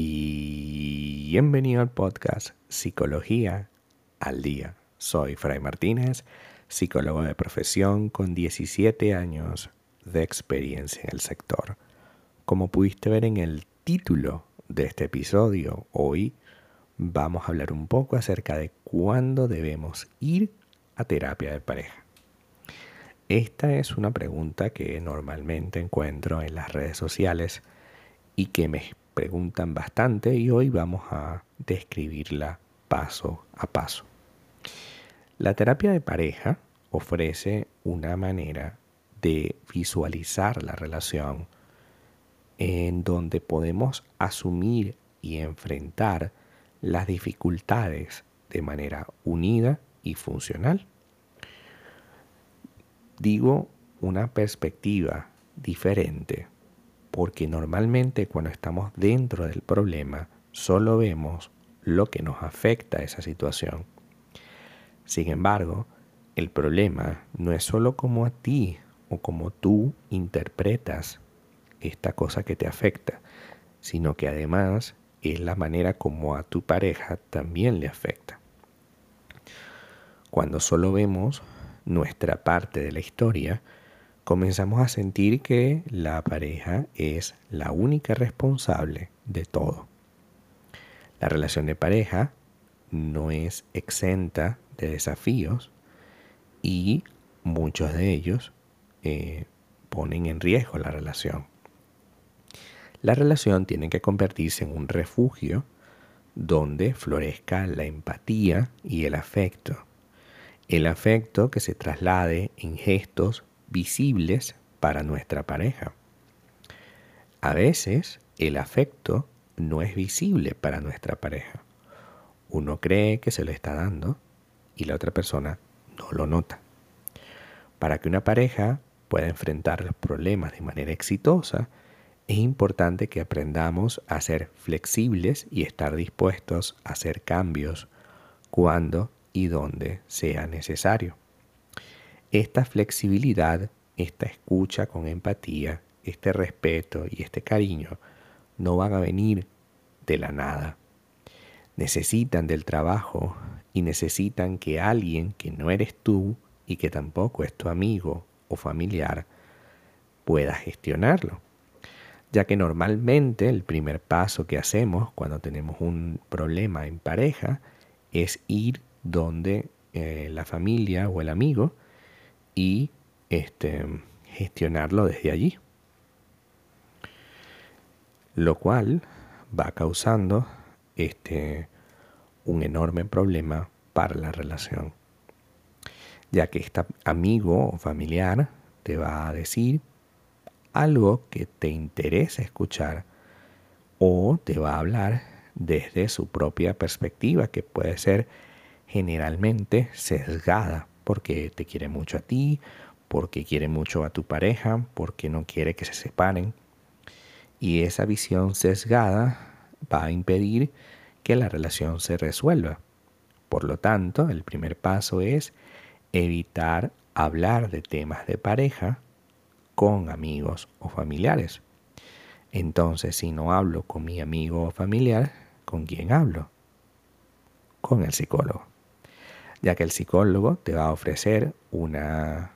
Bienvenido al podcast Psicología al Día. Soy Fray Martínez, psicólogo de profesión con 17 años de experiencia en el sector. Como pudiste ver en el título de este episodio, hoy vamos a hablar un poco acerca de cuándo debemos ir a terapia de pareja. Esta es una pregunta que normalmente encuentro en las redes sociales y que me preguntan bastante y hoy vamos a describirla paso a paso. La terapia de pareja ofrece una manera de visualizar la relación en donde podemos asumir y enfrentar las dificultades de manera unida y funcional. Digo una perspectiva diferente porque normalmente cuando estamos dentro del problema solo vemos lo que nos afecta a esa situación. Sin embargo, el problema no es solo como a ti o como tú interpretas esta cosa que te afecta, sino que además es la manera como a tu pareja también le afecta. Cuando solo vemos nuestra parte de la historia, comenzamos a sentir que la pareja es la única responsable de todo. La relación de pareja no es exenta de desafíos y muchos de ellos eh, ponen en riesgo la relación. La relación tiene que convertirse en un refugio donde florezca la empatía y el afecto. El afecto que se traslade en gestos visibles para nuestra pareja. A veces el afecto no es visible para nuestra pareja. Uno cree que se lo está dando y la otra persona no lo nota. Para que una pareja pueda enfrentar los problemas de manera exitosa, es importante que aprendamos a ser flexibles y estar dispuestos a hacer cambios cuando y donde sea necesario. Esta flexibilidad, esta escucha con empatía, este respeto y este cariño no van a venir de la nada. Necesitan del trabajo y necesitan que alguien que no eres tú y que tampoco es tu amigo o familiar pueda gestionarlo. Ya que normalmente el primer paso que hacemos cuando tenemos un problema en pareja es ir donde eh, la familia o el amigo y este, gestionarlo desde allí. Lo cual va causando este, un enorme problema para la relación. Ya que este amigo o familiar te va a decir algo que te interesa escuchar o te va a hablar desde su propia perspectiva que puede ser generalmente sesgada porque te quiere mucho a ti, porque quiere mucho a tu pareja, porque no quiere que se separen. Y esa visión sesgada va a impedir que la relación se resuelva. Por lo tanto, el primer paso es evitar hablar de temas de pareja con amigos o familiares. Entonces, si no hablo con mi amigo o familiar, ¿con quién hablo? Con el psicólogo ya que el psicólogo te va a ofrecer una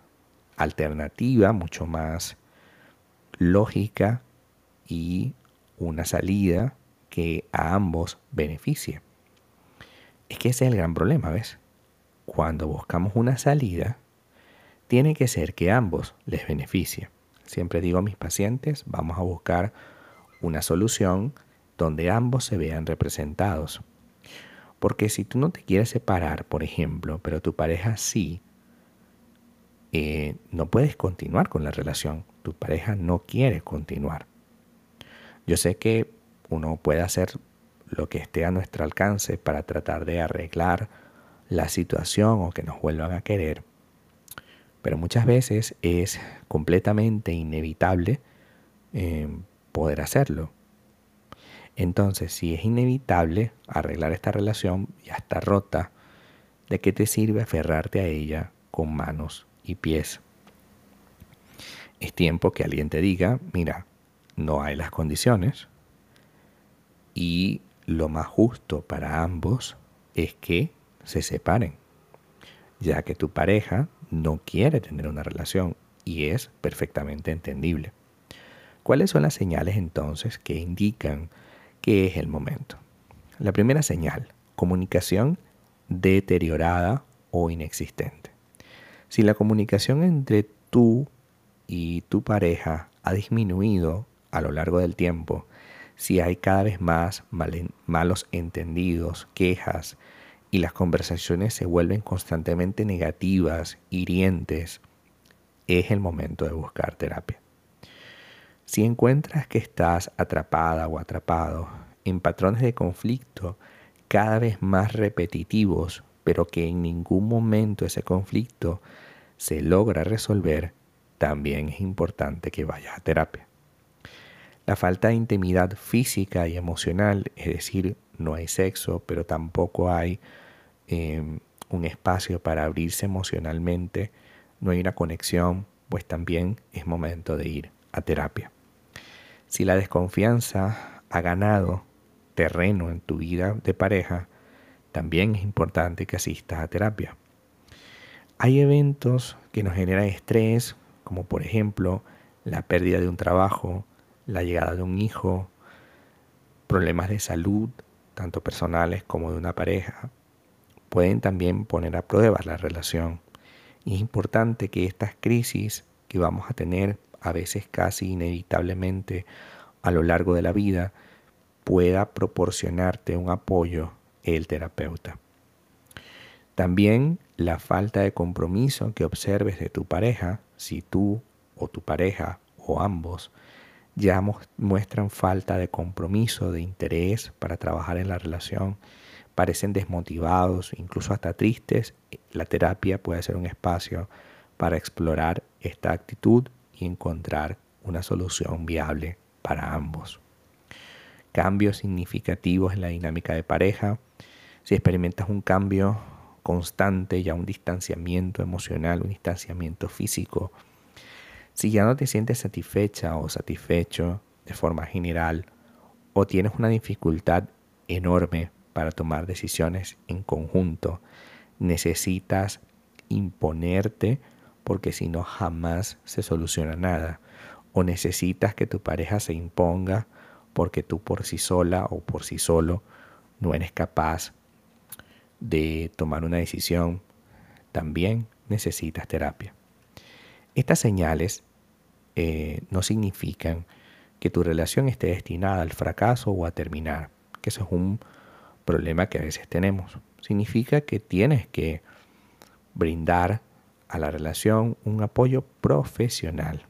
alternativa mucho más lógica y una salida que a ambos beneficie. Es que ese es el gran problema, ¿ves? Cuando buscamos una salida, tiene que ser que a ambos les beneficie. Siempre digo a mis pacientes, vamos a buscar una solución donde ambos se vean representados. Porque si tú no te quieres separar, por ejemplo, pero tu pareja sí, eh, no puedes continuar con la relación. Tu pareja no quiere continuar. Yo sé que uno puede hacer lo que esté a nuestro alcance para tratar de arreglar la situación o que nos vuelvan a querer, pero muchas veces es completamente inevitable eh, poder hacerlo. Entonces, si es inevitable arreglar esta relación, ya está rota, ¿de qué te sirve aferrarte a ella con manos y pies? Es tiempo que alguien te diga, mira, no hay las condiciones, y lo más justo para ambos es que se separen, ya que tu pareja no quiere tener una relación y es perfectamente entendible. ¿Cuáles son las señales entonces que indican que es el momento? La primera señal, comunicación deteriorada o inexistente. Si la comunicación entre tú y tu pareja ha disminuido a lo largo del tiempo, si hay cada vez más malos entendidos, quejas, y las conversaciones se vuelven constantemente negativas, hirientes, es el momento de buscar terapia. Si encuentras que estás atrapada o atrapado en patrones de conflicto cada vez más repetitivos, pero que en ningún momento ese conflicto se logra resolver, también es importante que vayas a terapia. La falta de intimidad física y emocional, es decir, no hay sexo, pero tampoco hay em, un espacio para abrirse emocionalmente, no hay una conexión, pues también es momento de ir a terapia. Si la desconfianza ha ganado terreno en tu vida de pareja, también es importante que asistas a terapia. Hay eventos que nos generan estrés, como por ejemplo la pérdida de un trabajo, la llegada de un hijo, problemas de salud, tanto personales como de una pareja, pueden también poner a prueba la relación. Es importante que estas crisis que vamos a tener a veces casi inevitablemente a lo largo de la vida pueda proporcionarte un apoyo el terapeuta. También la falta de compromiso que observes de tu pareja, si tú o tu pareja o ambos ya muestran falta de compromiso, de interés para trabajar en la relación, parecen desmotivados, incluso hasta tristes, la terapia puede ser un espacio para explorar esta actitud y encontrar una solución viable para ambos. Cambios significativos en la dinámica de pareja. Si experimentas un cambio constante, ya un distanciamiento emocional, un distanciamiento físico, si ya no te sientes satisfecha o satisfecho de forma general, o tienes una dificultad enorme para tomar decisiones en conjunto, necesitas imponerte porque si no jamás se soluciona nada. O necesitas que tu pareja se imponga porque tú por sí sola o por sí solo no eres capaz de tomar una decisión. También necesitas terapia. Estas señales eh, no significan que tu relación esté destinada al fracaso o a terminar, que eso es un problema que a veces tenemos. Significa que tienes que brindar a la relación un apoyo profesional.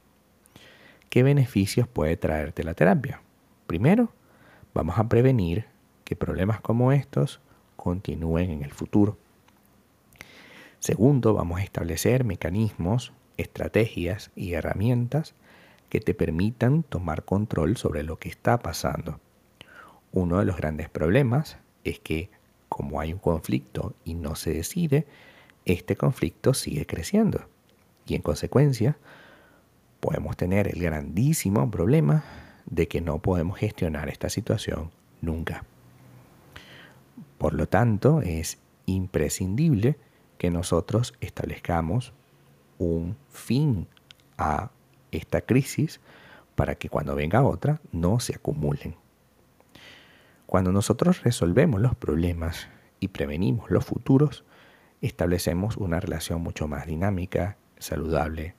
¿Qué beneficios puede traerte la terapia? Primero, vamos a prevenir que problemas como estos continúen en el futuro. Segundo, vamos a establecer mecanismos estrategias y herramientas que te permitan tomar control sobre lo que está pasando. Uno de los grandes problemas es que como hay un conflicto y no se decide, este conflicto sigue creciendo. Y en consecuencia, podemos tener el grandísimo problema de que no podemos gestionar esta situación nunca. Por lo tanto, es imprescindible que nosotros establezcamos un fin a esta crisis para que cuando venga otra no se acumulen. Cuando nosotros resolvemos los problemas y prevenimos los futuros, establecemos una relación mucho más dinámica, saludable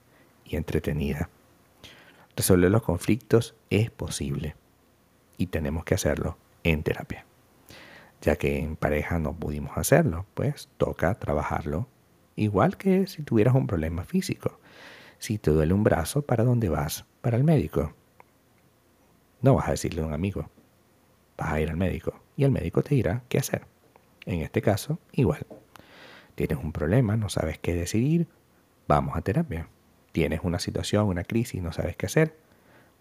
y entretenida. Resolver los conflictos es posible y tenemos que hacerlo en terapia. Ya que en pareja no pudimos hacerlo, pues toca trabajarlo Igual que si tuvieras un problema físico. Si te duele un brazo, ¿para dónde vas? Para el médico. No vas a decirle a un amigo. Vas a ir al médico y el médico te dirá qué hacer. En este caso, igual. Tienes un problema, no sabes qué decidir, vamos a terapia. Tienes una situación, una crisis, no sabes qué hacer,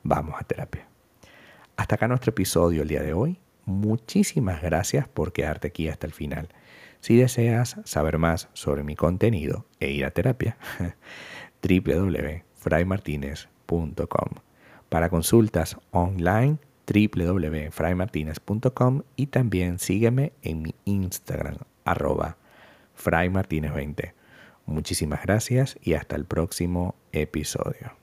vamos a terapia. Hasta acá nuestro episodio el día de hoy. Muchísimas gracias por quedarte aquí hasta el final. Si deseas saber más sobre mi contenido e ir a terapia, www.fraymartinez.com. Para consultas online, www.fraymartinez.com y también sígueme en mi Instagram, arroba fraymartinez20. Muchísimas gracias y hasta el próximo episodio.